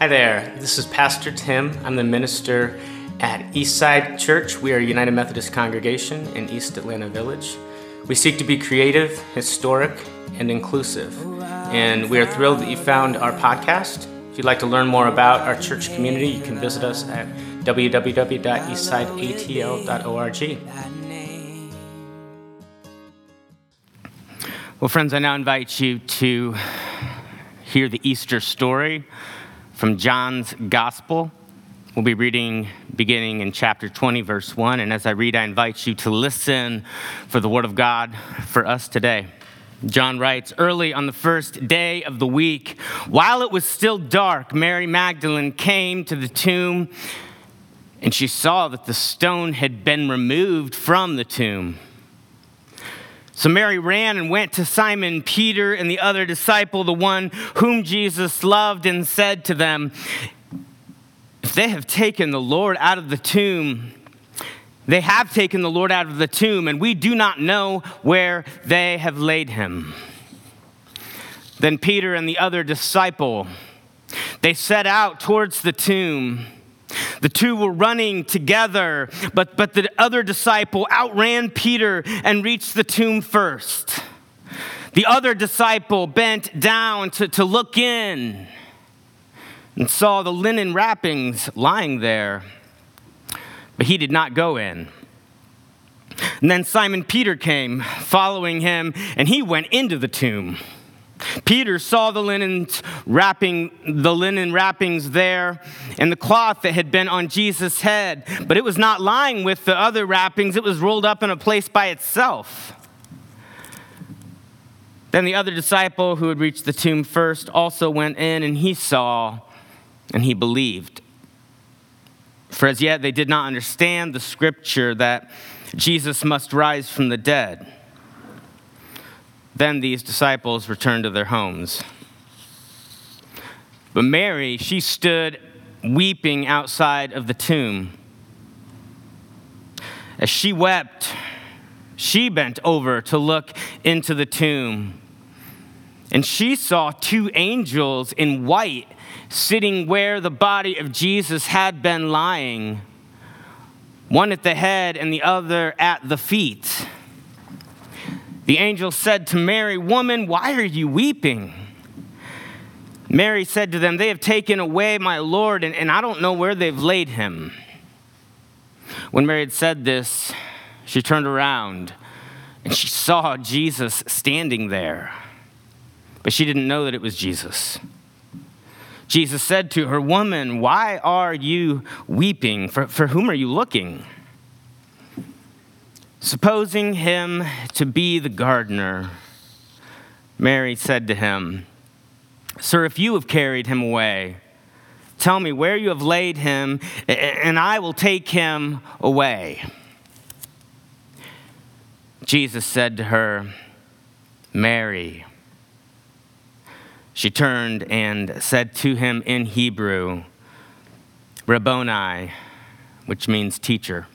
Hi there, this is Pastor Tim. I'm the minister at Eastside Church. We are a United Methodist congregation in East Atlanta Village. We seek to be creative, historic, and inclusive. And we are thrilled that you found our podcast. If you'd like to learn more about our church community, you can visit us at www.eastsideatl.org. Well, friends, I now invite you to hear the Easter story from John's Gospel. We'll be reading beginning in chapter 20, verse 1. And as I read, I invite you to listen for the Word of God for us today. John writes, Early on the first day of the week, while it was still dark, Mary Magdalene came to the tomb and she saw that the stone had been removed from the tomb. So Mary ran and went to Simon Peter and the other disciple, the one whom Jesus loved, and said to them, If they have taken the Lord out of the tomb, they have taken the Lord out of the tomb, and we do not know where they have laid him. Then Peter and the other disciple, they set out towards the tomb. The two were running together, but, but the other disciple outran Peter and reached the tomb first. The other disciple bent down to, to look in and saw the linen wrappings lying there, but he did not go in. And then Simon Peter came, following him, and he went into the tomb. Peter saw the linen wrapping, the linen wrappings there, and the cloth that had been on Jesus' head, but it was not lying with the other wrappings. It was rolled up in a place by itself. Then the other disciple who had reached the tomb first also went in, and he saw, and he believed. For as yet they did not understand the scripture that Jesus must rise from the dead. Then these disciples returned to their homes. But Mary, she stood weeping outside of the tomb. As she wept, she bent over to look into the tomb. And she saw two angels in white sitting where the body of Jesus had been lying, one at the head and the other at the feet. The angel said to Mary, Woman, why are you weeping? Mary said to them, They have taken away my Lord, and, and I don't know where they've laid him. When Mary had said this, she turned around and she saw Jesus standing there, but she didn't know that it was Jesus. Jesus said to her, Woman, why are you weeping? For, for whom are you looking? Supposing him to be the gardener, Mary said to him, Sir, if you have carried him away, tell me where you have laid him, and I will take him away. Jesus said to her, Mary. She turned and said to him in Hebrew, Rabboni, which means teacher.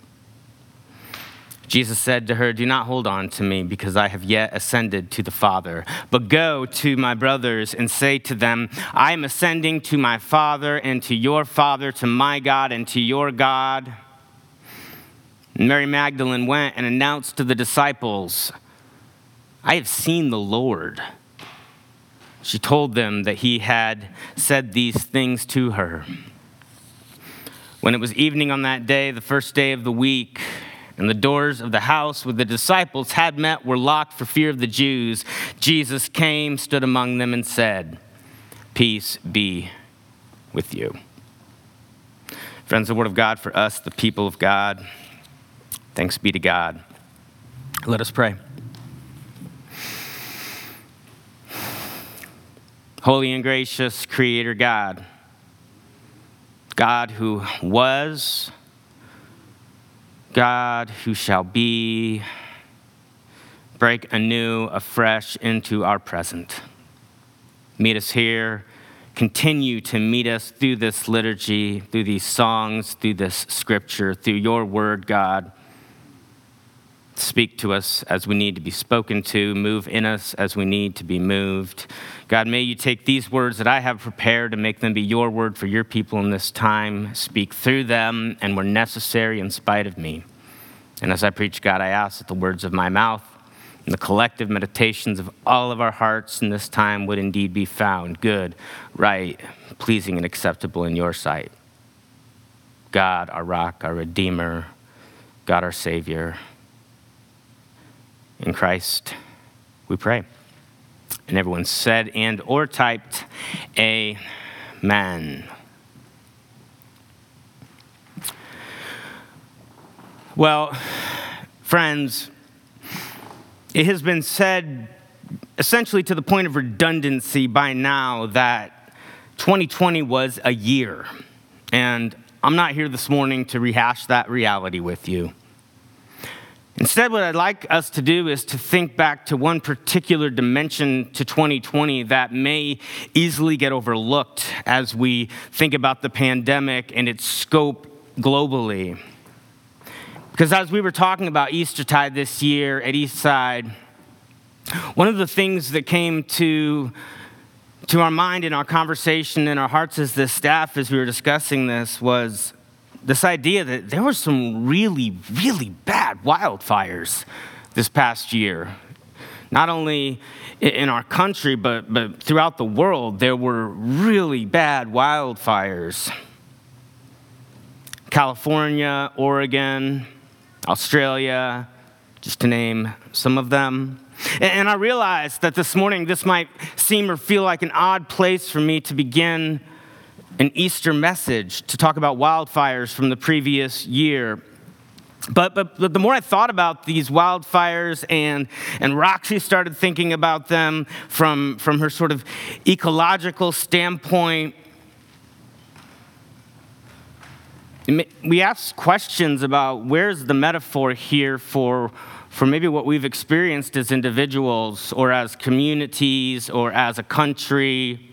Jesus said to her, Do not hold on to me, because I have yet ascended to the Father. But go to my brothers and say to them, I am ascending to my Father and to your Father, to my God and to your God. And Mary Magdalene went and announced to the disciples, I have seen the Lord. She told them that he had said these things to her. When it was evening on that day, the first day of the week, and the doors of the house where the disciples had met were locked for fear of the Jews. Jesus came, stood among them, and said, Peace be with you. Friends, the word of God for us, the people of God. Thanks be to God. Let us pray. Holy and gracious Creator God, God who was, God who shall be, break anew, afresh into our present. Meet us here. Continue to meet us through this liturgy, through these songs, through this scripture, through your word, God. Speak to us as we need to be spoken to. Move in us as we need to be moved. God, may you take these words that I have prepared and make them be your word for your people in this time. Speak through them and were necessary in spite of me. And as I preach, God, I ask that the words of my mouth and the collective meditations of all of our hearts in this time would indeed be found good, right, pleasing, and acceptable in your sight. God, our rock, our Redeemer, God, our Savior. In Christ, we pray. And everyone said and or typed, Amen. Well, friends, it has been said essentially to the point of redundancy by now that 2020 was a year. And I'm not here this morning to rehash that reality with you. Instead, what I'd like us to do is to think back to one particular dimension to 2020 that may easily get overlooked as we think about the pandemic and its scope globally. Because as we were talking about Eastertide this year at Eastside, one of the things that came to, to our mind in our conversation in our hearts as the staff as we were discussing this was this idea that there were some really, really bad wildfires this past year. Not only in our country, but, but throughout the world, there were really bad wildfires. California, Oregon, Australia, just to name some of them. And I realized that this morning this might seem or feel like an odd place for me to begin an Easter message to talk about wildfires from the previous year. But, but, but, the more I thought about these wildfires and, and Roxy started thinking about them from, from her sort of ecological standpoint, we ask questions about where's the metaphor here for, for maybe what we've experienced as individuals or as communities or as a country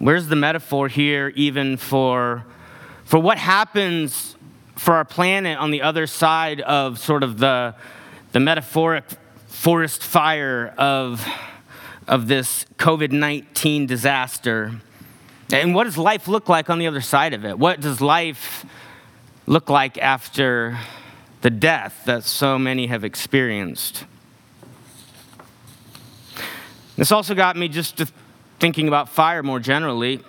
Where's the metaphor here, even for, for what happens for our planet on the other side of sort of the, the metaphoric forest fire of, of this COVID 19 disaster? And what does life look like on the other side of it? What does life look like after the death that so many have experienced? This also got me just to thinking about fire more generally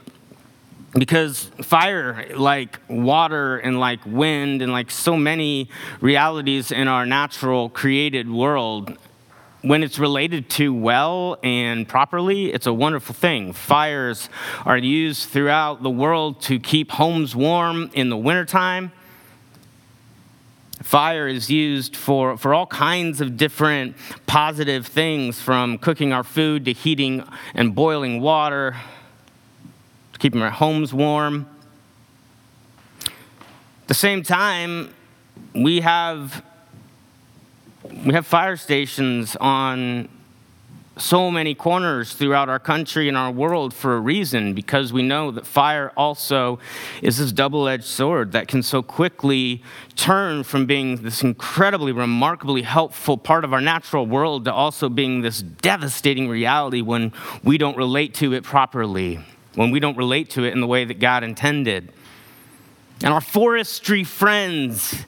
because fire like water and like wind and like so many realities in our natural created world when it's related to well and properly it's a wonderful thing. Fires are used throughout the world to keep homes warm in the wintertime Fire is used for, for all kinds of different positive things, from cooking our food to heating and boiling water, to keeping our homes warm. At the same time, we have, we have fire stations on so many corners throughout our country and our world for a reason because we know that fire also is this double edged sword that can so quickly turn from being this incredibly, remarkably helpful part of our natural world to also being this devastating reality when we don't relate to it properly, when we don't relate to it in the way that God intended. And our forestry friends,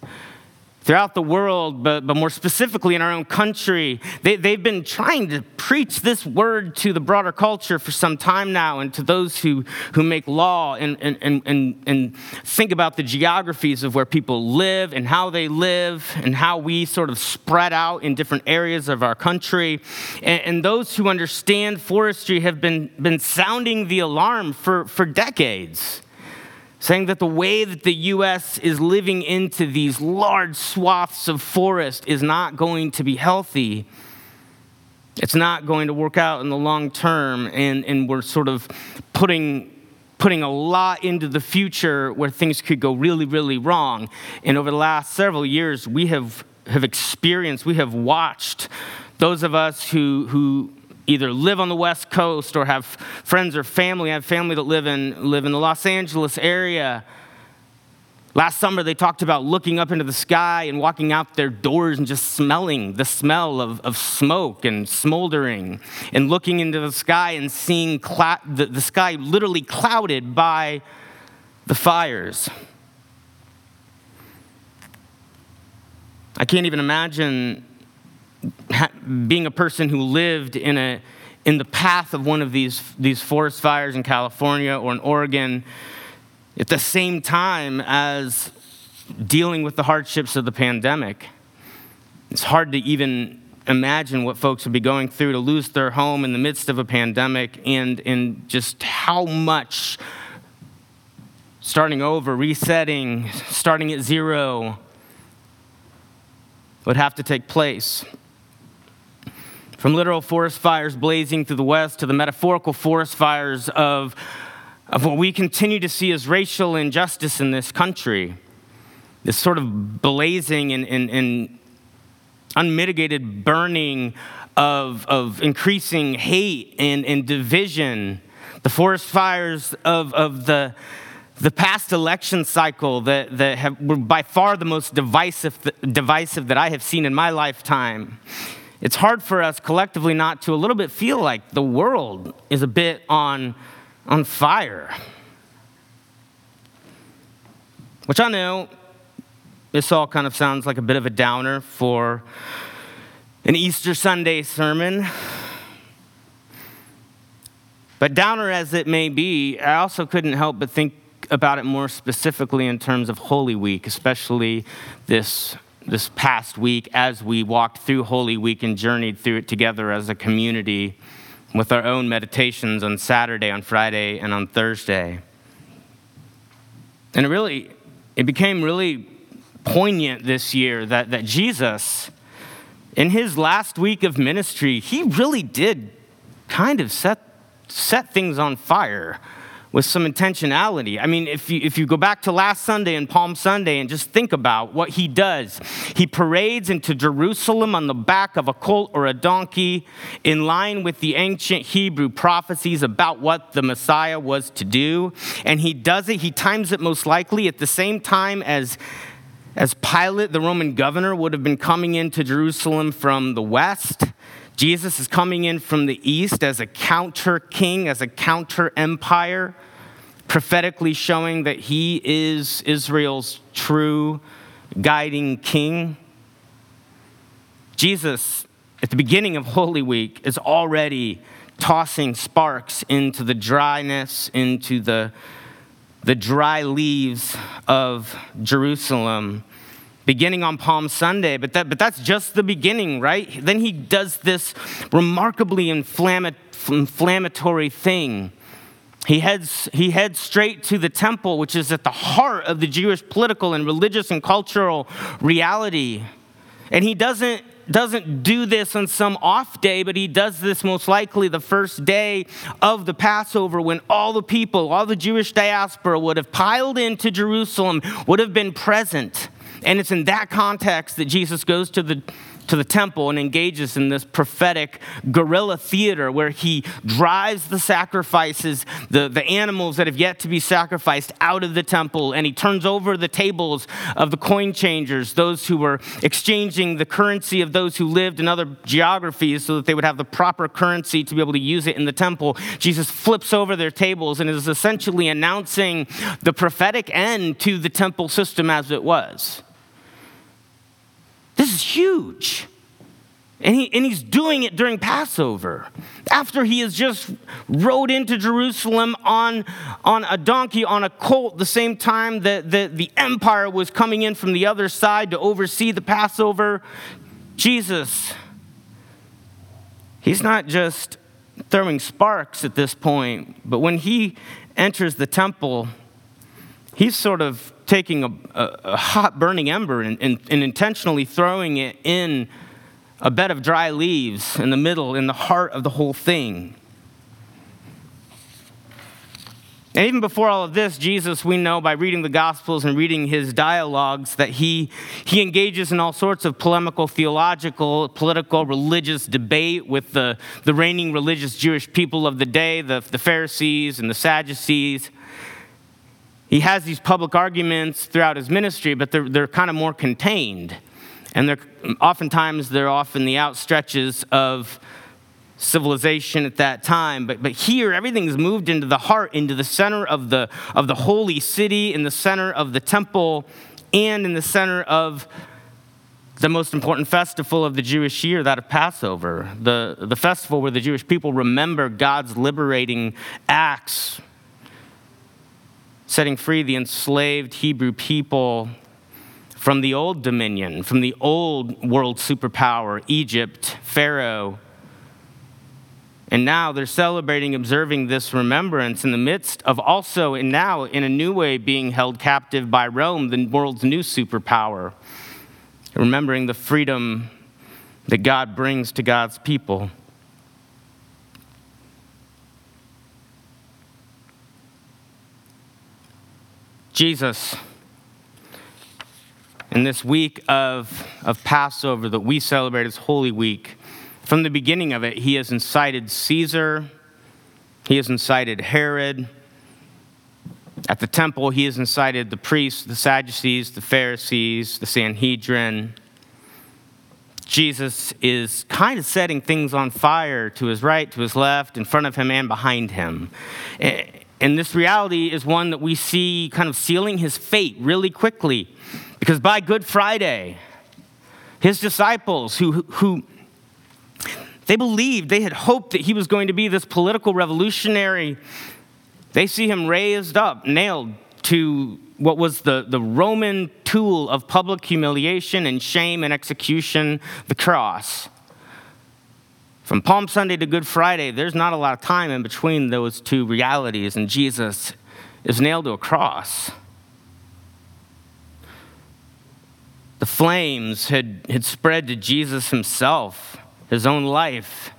throughout the world, but, but more specifically in our own country, they, they've been trying to preach this word to the broader culture for some time now and to those who, who make law and, and, and, and, think about the geographies of where people live and how they live and how we sort of spread out in different areas of our country. And, and those who understand forestry have been, been sounding the alarm for, for decades saying that the way that the US is living into these large swaths of forest is not going to be healthy. It's not going to work out in the long term, and, and we're sort of putting, putting a lot into the future where things could go really, really wrong. And over the last several years, we have, have experienced, we have watched those of us who, who either live on the West Coast or have friends or family, I have family that live in, live in the Los Angeles area, Last summer, they talked about looking up into the sky and walking out their doors and just smelling the smell of, of smoke and smoldering, and looking into the sky and seeing the, the sky literally clouded by the fires. I can't even imagine being a person who lived in, a, in the path of one of these, these forest fires in California or in Oregon at the same time as dealing with the hardships of the pandemic. It's hard to even imagine what folks would be going through to lose their home in the midst of a pandemic and, and just how much starting over, resetting, starting at zero would have to take place. From literal forest fires blazing through the West to the metaphorical forest fires of of what we continue to see as racial injustice in this country, this sort of blazing and, and, and unmitigated burning of, of increasing hate and, and division, the forest fires of, of the, the past election cycle that, that have, were by far the most divisive, divisive that I have seen in my lifetime. It's hard for us collectively not to a little bit feel like the world is a bit on on fire. Which I know this all kind of sounds like a bit of a downer for an Easter Sunday sermon. But downer as it may be, I also couldn't help but think about it more specifically in terms of Holy Week, especially this, this past week as we walked through Holy Week and journeyed through it together as a community with our own meditations on Saturday, on Friday, and on Thursday. And it really, it became really poignant this year that, that Jesus, in his last week of ministry, he really did kind of set, set things on fire with some intentionality. I mean, if you, if you go back to last Sunday and Palm Sunday and just think about what he does, he parades into Jerusalem on the back of a colt or a donkey in line with the ancient Hebrew prophecies about what the Messiah was to do. And he does it, he times it most likely at the same time as as Pilate, the Roman governor, would have been coming into Jerusalem from the west. Jesus is coming in from the east as a counter king, as a counter empire, prophetically showing that he is Israel's true guiding king. Jesus, at the beginning of Holy Week, is already tossing sparks into the dryness, into the, the dry leaves of Jerusalem beginning on Palm Sunday, but, that, but that's just the beginning, right? Then he does this remarkably inflammatory thing. He heads, he heads straight to the temple, which is at the heart of the Jewish political and religious and cultural reality. And he doesn't, doesn't do this on some off day, but he does this most likely the first day of the Passover when all the people, all the Jewish diaspora would have piled into Jerusalem, would have been present. And it's in that context that Jesus goes to the to the temple and engages in this prophetic guerrilla theater where he drives the sacrifices, the, the animals that have yet to be sacrificed, out of the temple. And he turns over the tables of the coin changers, those who were exchanging the currency of those who lived in other geographies so that they would have the proper currency to be able to use it in the temple. Jesus flips over their tables and is essentially announcing the prophetic end to the temple system as it was. This is huge. And, he, and he's doing it during Passover. After he has just rode into Jerusalem on, on a donkey, on a colt, the same time that the, the empire was coming in from the other side to oversee the Passover, Jesus, he's not just throwing sparks at this point, but when he enters the temple, he's sort of taking a, a, a hot burning ember and, and, and intentionally throwing it in a bed of dry leaves in the middle, in the heart of the whole thing. And even before all of this, Jesus, we know by reading the Gospels and reading his dialogues that he, he engages in all sorts of polemical, theological, political, religious debate with the, the reigning religious Jewish people of the day, the, the Pharisees and the Sadducees. He has these public arguments throughout his ministry, but they're, they're kind of more contained. And they're oftentimes they're often the outstretches of civilization at that time. But, but here, everything's moved into the heart, into the center of the, of the holy city, in the center of the temple, and in the center of the most important festival of the Jewish year, that of Passover, the, the festival where the Jewish people remember God's liberating acts, setting free the enslaved Hebrew people from the old dominion, from the old world superpower, Egypt, Pharaoh. And now they're celebrating, observing this remembrance in the midst of also, and now in a new way, being held captive by Rome, the world's new superpower remembering the freedom that God brings to God's people. Jesus, in this week of, of Passover that we celebrate as Holy Week, from the beginning of it, he has incited Caesar, he has incited Herod. At the temple, he has incited the priests, the Sadducees, the Pharisees, the Sanhedrin. Jesus is kind of setting things on fire to his right, to his left, in front of him, and behind him. Eh, And this reality is one that we see kind of sealing his fate really quickly. Because by Good Friday, his disciples, who, who they believed, they had hoped that he was going to be this political revolutionary they see him raised up, nailed to what was the, the Roman tool of public humiliation and shame and execution, the cross. From Palm Sunday to Good Friday, there's not a lot of time in between those two realities, and Jesus is nailed to a cross. The flames had, had spread to Jesus himself, his own life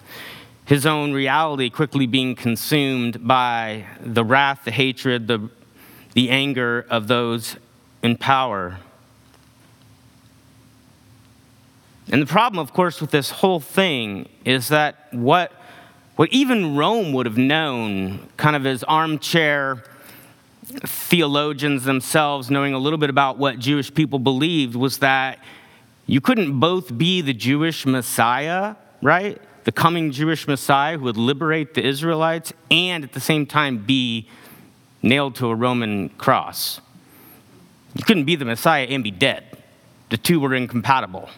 his own reality quickly being consumed by the wrath, the hatred, the, the anger of those in power. And the problem, of course, with this whole thing is that what, what even Rome would have known, kind of as armchair theologians themselves, knowing a little bit about what Jewish people believed, was that you couldn't both be the Jewish Messiah, right? the coming Jewish Messiah who would liberate the Israelites and at the same time be nailed to a Roman cross. You couldn't be the Messiah and be dead. The two were incompatible.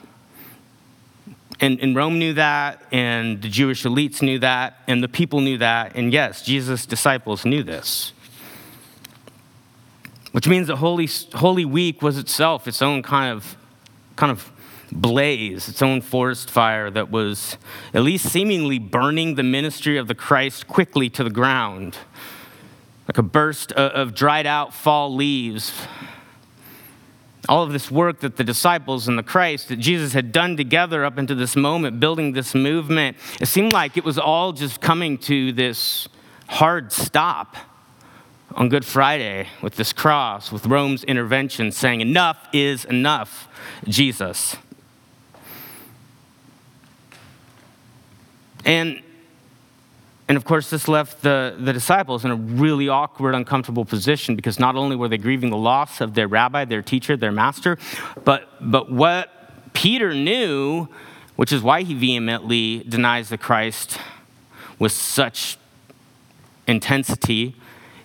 And, and Rome knew that, and the Jewish elites knew that, and the people knew that, and yes, Jesus' disciples knew this. Which means that Holy, Holy Week was itself its own kind of, kind of blaze, its own forest fire that was at least seemingly burning the ministry of the Christ quickly to the ground, like a burst of dried out fall leaves. All of this work that the disciples and the Christ, that Jesus had done together up into this moment, building this movement, it seemed like it was all just coming to this hard stop on Good Friday with this cross, with Rome's intervention saying, Enough is enough, Jesus. And, and of course, this left the, the disciples in a really awkward, uncomfortable position because not only were they grieving the loss of their rabbi, their teacher, their master, but, but what Peter knew, which is why he vehemently denies the Christ with such intensity,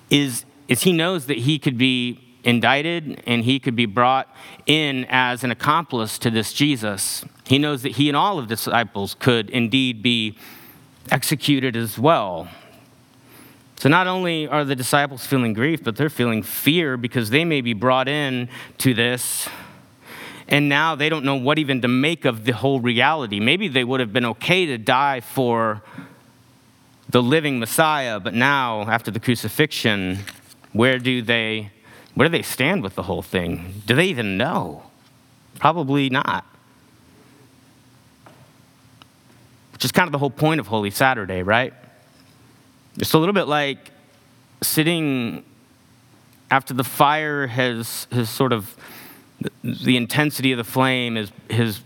is, is he knows that he could be indicted and he could be brought in as an accomplice to this Jesus. He knows that he and all of the disciples could indeed be executed as well. So not only are the disciples feeling grief, but they're feeling fear because they may be brought in to this and now they don't know what even to make of the whole reality. Maybe they would have been okay to die for the living Messiah, but now after the crucifixion, where do they where do they stand with the whole thing? Do they even know? Probably not. Which is kind of the whole point of Holy Saturday, right? It's a little bit like sitting after the fire has, has sort of, the intensity of the flame is, has,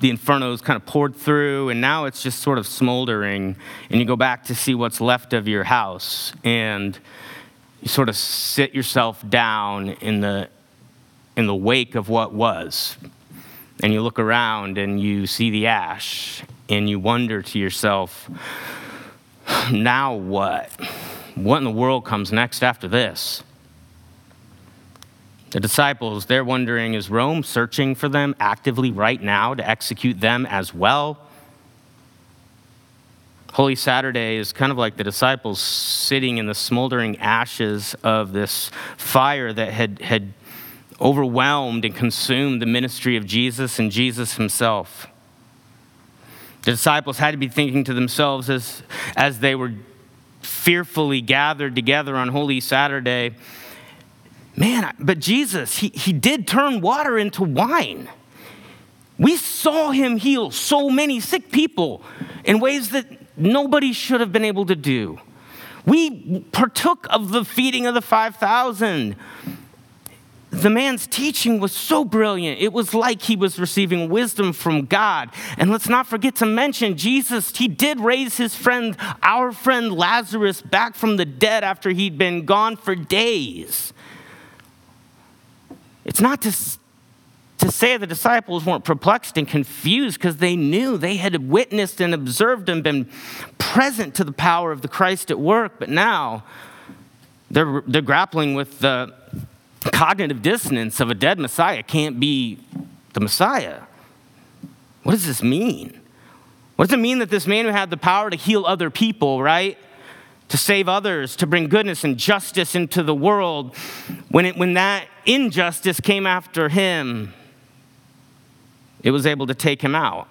the inferno is kind of poured through, and now it's just sort of smoldering, and you go back to see what's left of your house. And you sort of sit yourself down in the, in the wake of what was. And you look around and you see the ash, and you wonder to yourself, now what? What in the world comes next after this? The disciples, they're wondering is Rome searching for them actively right now to execute them as well? Holy Saturday is kind of like the disciples sitting in the smoldering ashes of this fire that had, had overwhelmed and consumed the ministry of Jesus and Jesus himself. The disciples had to be thinking to themselves as, as they were fearfully gathered together on Holy Saturday man, but Jesus, he, he did turn water into wine. We saw him heal so many sick people in ways that nobody should have been able to do. We partook of the feeding of the 5,000 the man's teaching was so brilliant. It was like he was receiving wisdom from God. And let's not forget to mention Jesus, he did raise his friend, our friend Lazarus, back from the dead after he'd been gone for days. It's not to, to say the disciples weren't perplexed and confused because they knew they had witnessed and observed and been present to the power of the Christ at work, but now they're, they're grappling with the cognitive dissonance of a dead Messiah can't be the Messiah. What does this mean? What does it mean that this man who had the power to heal other people, right? To save others, to bring goodness and justice into the world, when, it, when that injustice came after him, it was able to take him out.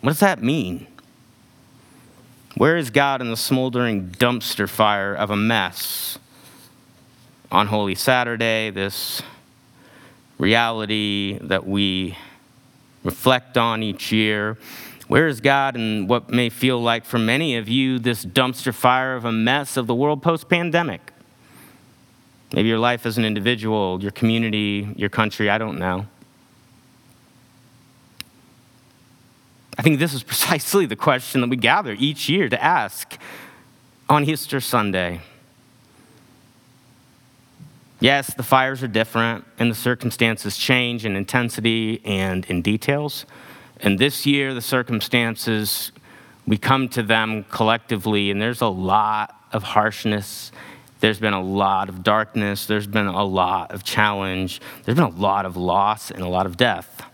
What does that mean? Where is God in the smoldering dumpster fire of a mess? On Holy Saturday, this reality that we reflect on each year. Where is God in what may feel like for many of you this dumpster fire of a mess of the world post pandemic? Maybe your life as an individual, your community, your country, I don't know. I think this is precisely the question that we gather each year to ask on Easter Sunday. Yes, the fires are different and the circumstances change in intensity and in details. And this year, the circumstances, we come to them collectively, and there's a lot of harshness. There's been a lot of darkness. There's been a lot of challenge. There's been a lot of loss and a lot of death.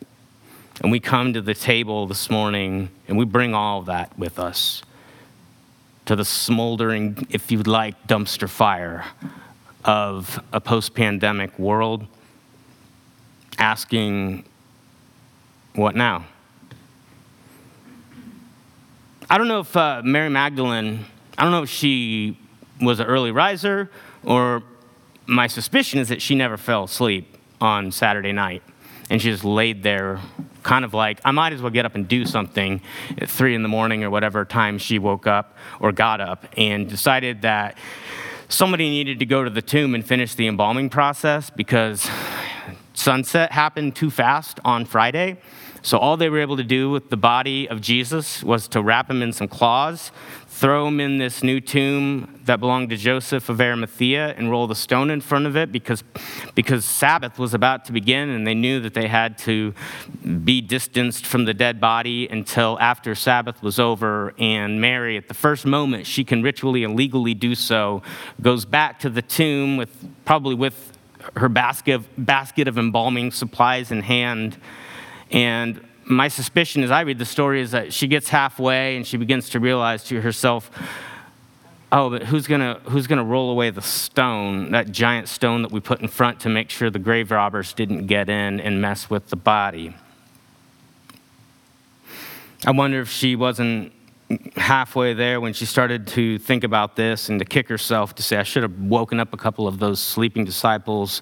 And we come to the table this morning and we bring all of that with us to the smoldering, if you'd like, dumpster fire of a post pandemic world, asking, what now? I don't know if uh, Mary Magdalene, I don't know if she was an early riser or my suspicion is that she never fell asleep on Saturday night. And she just laid there, kind of like, I might as well get up and do something at three in the morning or whatever time she woke up or got up, and decided that somebody needed to go to the tomb and finish the embalming process because sunset happened too fast on Friday. So all they were able to do with the body of Jesus was to wrap him in some cloths, throw him in this new tomb that belonged to Joseph of Arimathea, and roll the stone in front of it because, because Sabbath was about to begin, and they knew that they had to be distanced from the dead body until after Sabbath was over. And Mary, at the first moment she can ritually and legally do so, goes back to the tomb with probably with her basket of, basket of embalming supplies in hand and my suspicion as I read the story is that she gets halfway and she begins to realize to herself, oh, but who's gonna who's gonna roll away the stone, that giant stone that we put in front to make sure the grave robbers didn't get in and mess with the body? I wonder if she wasn't halfway there when she started to think about this and to kick herself to say, I should have woken up a couple of those sleeping disciples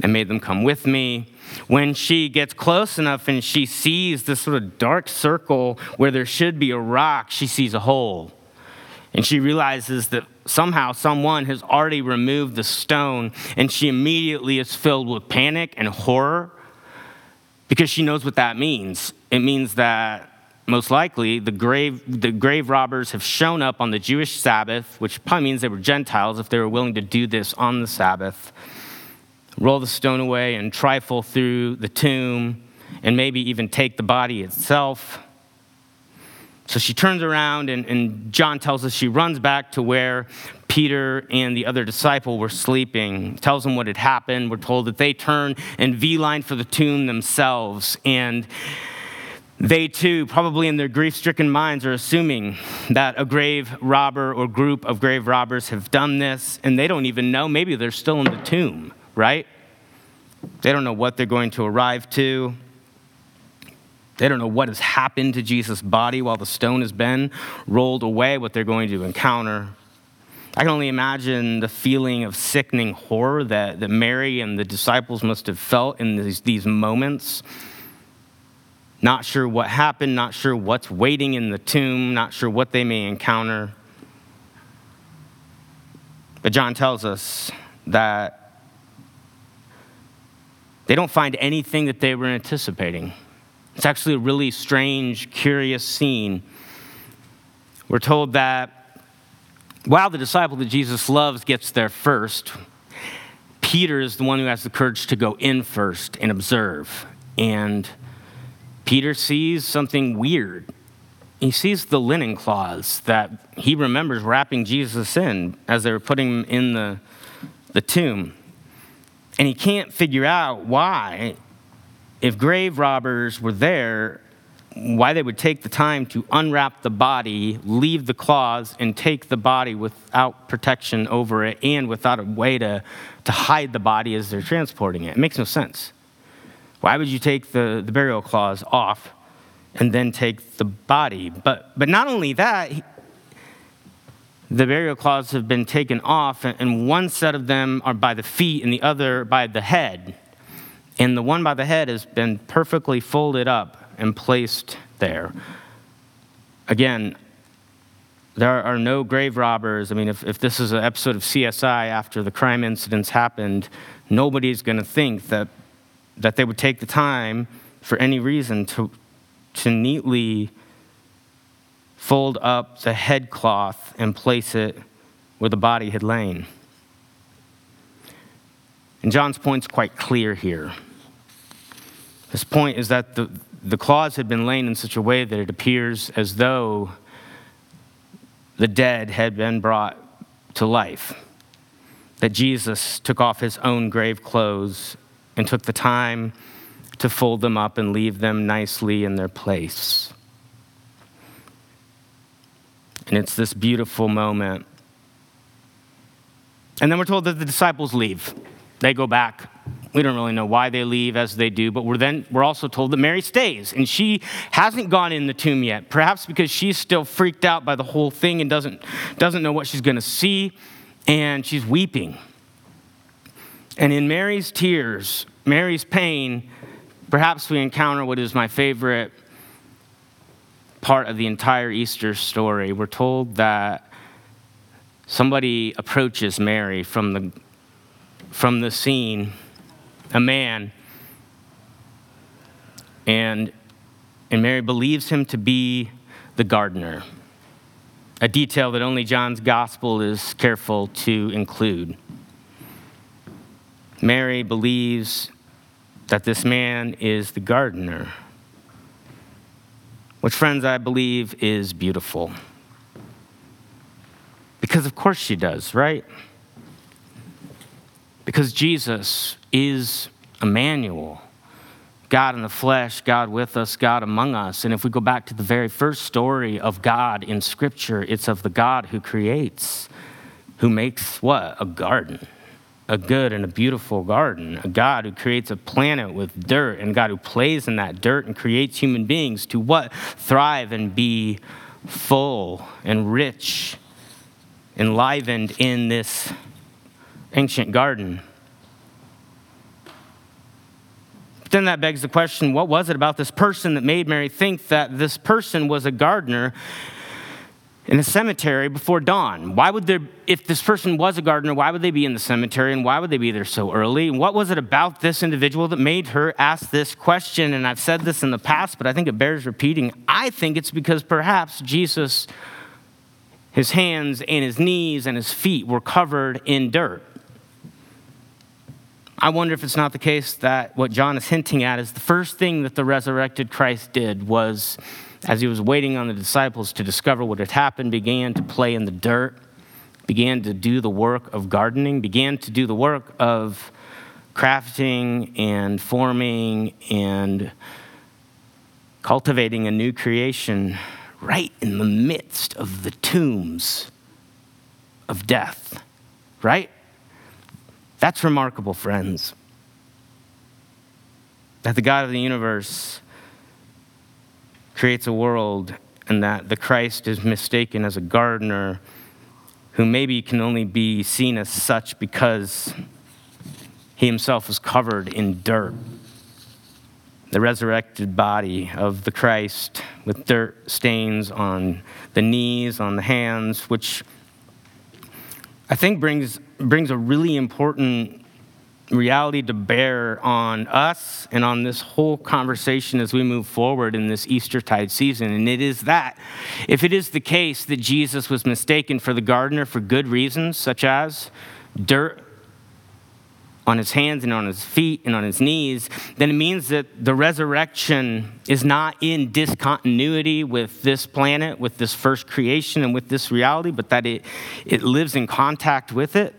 and made them come with me. When she gets close enough and she sees this sort of dark circle where there should be a rock, she sees a hole. And she realizes that somehow someone has already removed the stone, and she immediately is filled with panic and horror because she knows what that means. It means that most likely, the grave, the grave robbers have shown up on the Jewish Sabbath, which probably means they were Gentiles if they were willing to do this on the Sabbath, roll the stone away and trifle through the tomb, and maybe even take the body itself. So she turns around, and, and, John tells us she runs back to where Peter and the other disciple were sleeping, tells them what had happened. We're told that they turn and V line for the tomb themselves. And they too, probably in their grief stricken minds, are assuming that a grave robber or group of grave robbers have done this, and they don't even know. Maybe they're still in the tomb, right? They don't know what they're going to arrive to. They don't know what has happened to Jesus' body while the stone has been rolled away, what they're going to encounter. I can only imagine the feeling of sickening horror that, that Mary and the disciples must have felt in these, these moments not sure what happened, not sure what's waiting in the tomb, not sure what they may encounter. But John tells us that they don't find anything that they were anticipating. It's actually a really strange, curious scene. We're told that while the disciple that Jesus loves gets there first, Peter is the one who has the courage to go in first and observe. And Peter sees something weird. He sees the linen cloths that he remembers wrapping Jesus in as they were putting him in the, the tomb. And he can't figure out why, if grave robbers were there, why they would take the time to unwrap the body, leave the cloths, and take the body without protection over it and without a way to, to hide the body as they're transporting it. It makes no sense. Why would you take the, the burial cloths off and then take the body? But, but not only that, the burial cloths have been taken off, and one set of them are by the feet and the other by the head. And the one by the head has been perfectly folded up and placed there. Again, there are no grave robbers. I mean, if, if this is an episode of CSI after the crime incidents happened, nobody's going to think that that they would take the time for any reason to, to neatly fold up the headcloth and place it where the body had lain. And John's point's quite clear here. His point is that the, the cloths had been laid in such a way that it appears as though the dead had been brought to life. That Jesus took off his own grave clothes and took the time to fold them up and leave them nicely in their place. And it's this beautiful moment. And then we're told that the disciples leave. They go back. We don't really know why they leave as they do, but we're then we're also told that Mary stays and she hasn't gone in the tomb yet. Perhaps because she's still freaked out by the whole thing and doesn't doesn't know what she's going to see and she's weeping. And in Mary's tears, Mary's pain, perhaps we encounter what is my favorite part of the entire Easter story. We're told that somebody approaches Mary from the, from the scene, a man, and, and Mary believes him to be the gardener, a detail that only John's gospel is careful to include. Mary believes that this man is the gardener, which, friends, I believe is beautiful. Because, of course, she does, right? Because Jesus is Emmanuel. God in the flesh, God with us, God among us. And if we go back to the very first story of God in Scripture, it's of the God who creates, who makes what? A garden a good and a beautiful garden, a God who creates a planet with dirt, and God who plays in that dirt and creates human beings to what? Thrive and be full and rich, enlivened in this ancient garden. But then that begs the question what was it about this person that made Mary think that this person was a gardener? In a cemetery before dawn. Why would there, if this person was a gardener, why would they be in the cemetery and why would they be there so early? And what was it about this individual that made her ask this question? And I've said this in the past, but I think it bears repeating. I think it's because perhaps Jesus, his hands and his knees and his feet were covered in dirt. I wonder if it's not the case that what John is hinting at is the first thing that the resurrected Christ did was as he was waiting on the disciples to discover what had happened, began to play in the dirt, began to do the work of gardening, began to do the work of crafting and forming and cultivating a new creation right in the midst of the tombs of death, right? That's remarkable, friends. That the God of the universe creates a world and that the Christ is mistaken as a gardener who maybe can only be seen as such because he himself was covered in dirt. The resurrected body of the Christ with dirt stains on the knees, on the hands, which I think brings, brings a really important reality to bear on us and on this whole conversation as we move forward in this Eastertide season. And it is that if it is the case that Jesus was mistaken for the gardener for good reasons, such as dirt on his hands and on his feet and on his knees, then it means that the resurrection is not in discontinuity with this planet, with this first creation, and with this reality, but that it, it lives in contact with it.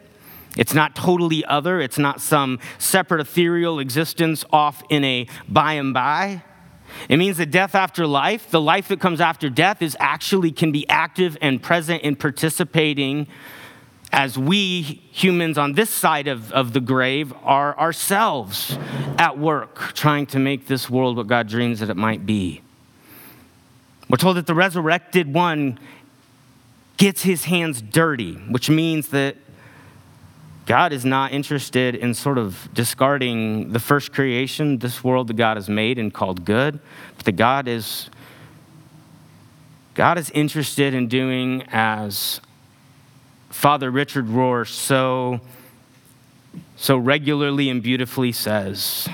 It's not totally other, it's not some separate ethereal existence off in a by and by. It means that death after life, the life that comes after death, is actually can be active and present and participating as we humans on this side of, of the grave are ourselves at work trying to make this world what God dreams that it might be. We're told that the resurrected one gets his hands dirty, which means that God is not interested in sort of discarding the first creation, this world that God has made and called good, but that God is God is interested in doing as Father Richard Rohr so so regularly and beautifully says,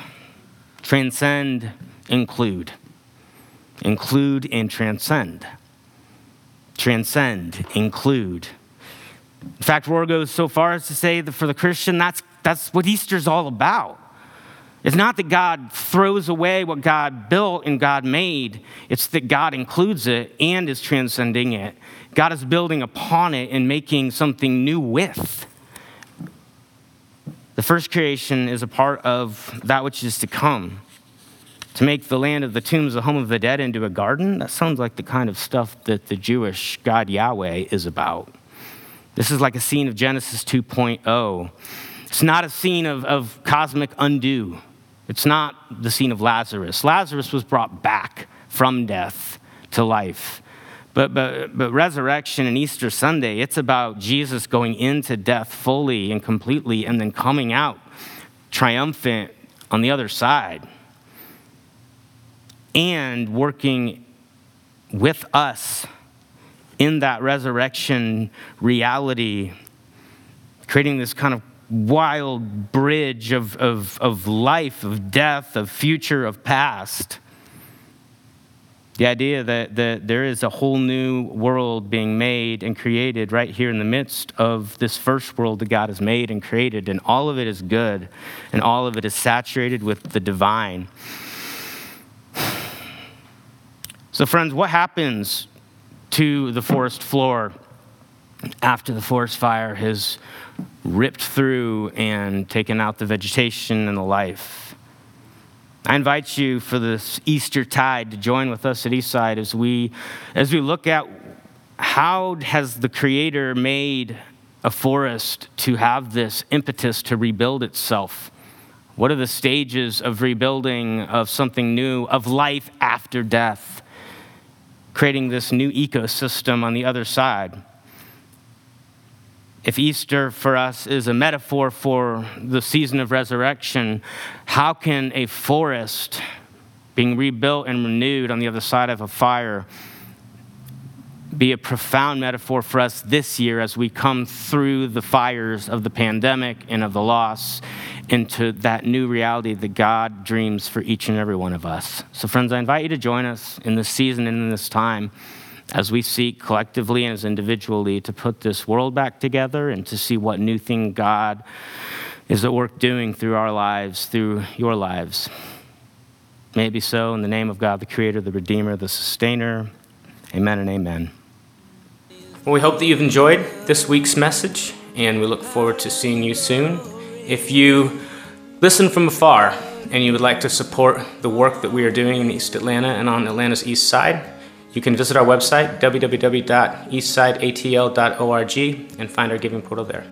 transcend, include. Include and transcend. Transcend, include. In fact, Rohr goes so far as to say that for the Christian, that's, that's what Easter's all about. It's not that God throws away what God built and God made, it's that God includes it and is transcending it. God is building upon it and making something new with. The first creation is a part of that which is to come. To make the land of the tombs the home of the dead into a garden, that sounds like the kind of stuff that the Jewish God Yahweh is about. This is like a scene of Genesis 2.0. It's not a scene of, of cosmic undo. It's not the scene of Lazarus. Lazarus was brought back from death to life. But, but, but resurrection and Easter Sunday, it's about Jesus going into death fully and completely and then coming out triumphant on the other side and working with us in that resurrection reality, creating this kind of wild bridge of, of, of life, of death, of future, of past. The idea that, that there is a whole new world being made and created right here in the midst of this first world that God has made and created, and all of it is good, and all of it is saturated with the divine. So, friends, what happens to the forest floor after the forest fire has ripped through and taken out the vegetation and the life. I invite you for this Easter tide to join with us at Eastside as we, as we look at how has the Creator made a forest to have this impetus to rebuild itself? What are the stages of rebuilding of something new, of life after death? Creating this new ecosystem on the other side. If Easter for us is a metaphor for the season of resurrection, how can a forest being rebuilt and renewed on the other side of a fire be a profound metaphor for us this year as we come through the fires of the pandemic and of the loss into that new reality that God dreams for each and every one of us. So, friends, I invite you to join us in this season and in this time as we seek collectively and as individually to put this world back together and to see what new thing God is at work doing through our lives, through your lives. May it be so in the name of God, the Creator, the Redeemer, the Sustainer. Amen and amen. Well, we hope that you've enjoyed this week's message, and we look forward to seeing you soon. If you listen from afar and you would like to support the work that we are doing in East Atlanta and on Atlanta's East Side, you can visit our website, www.eastsideatl.org, and find our giving portal there.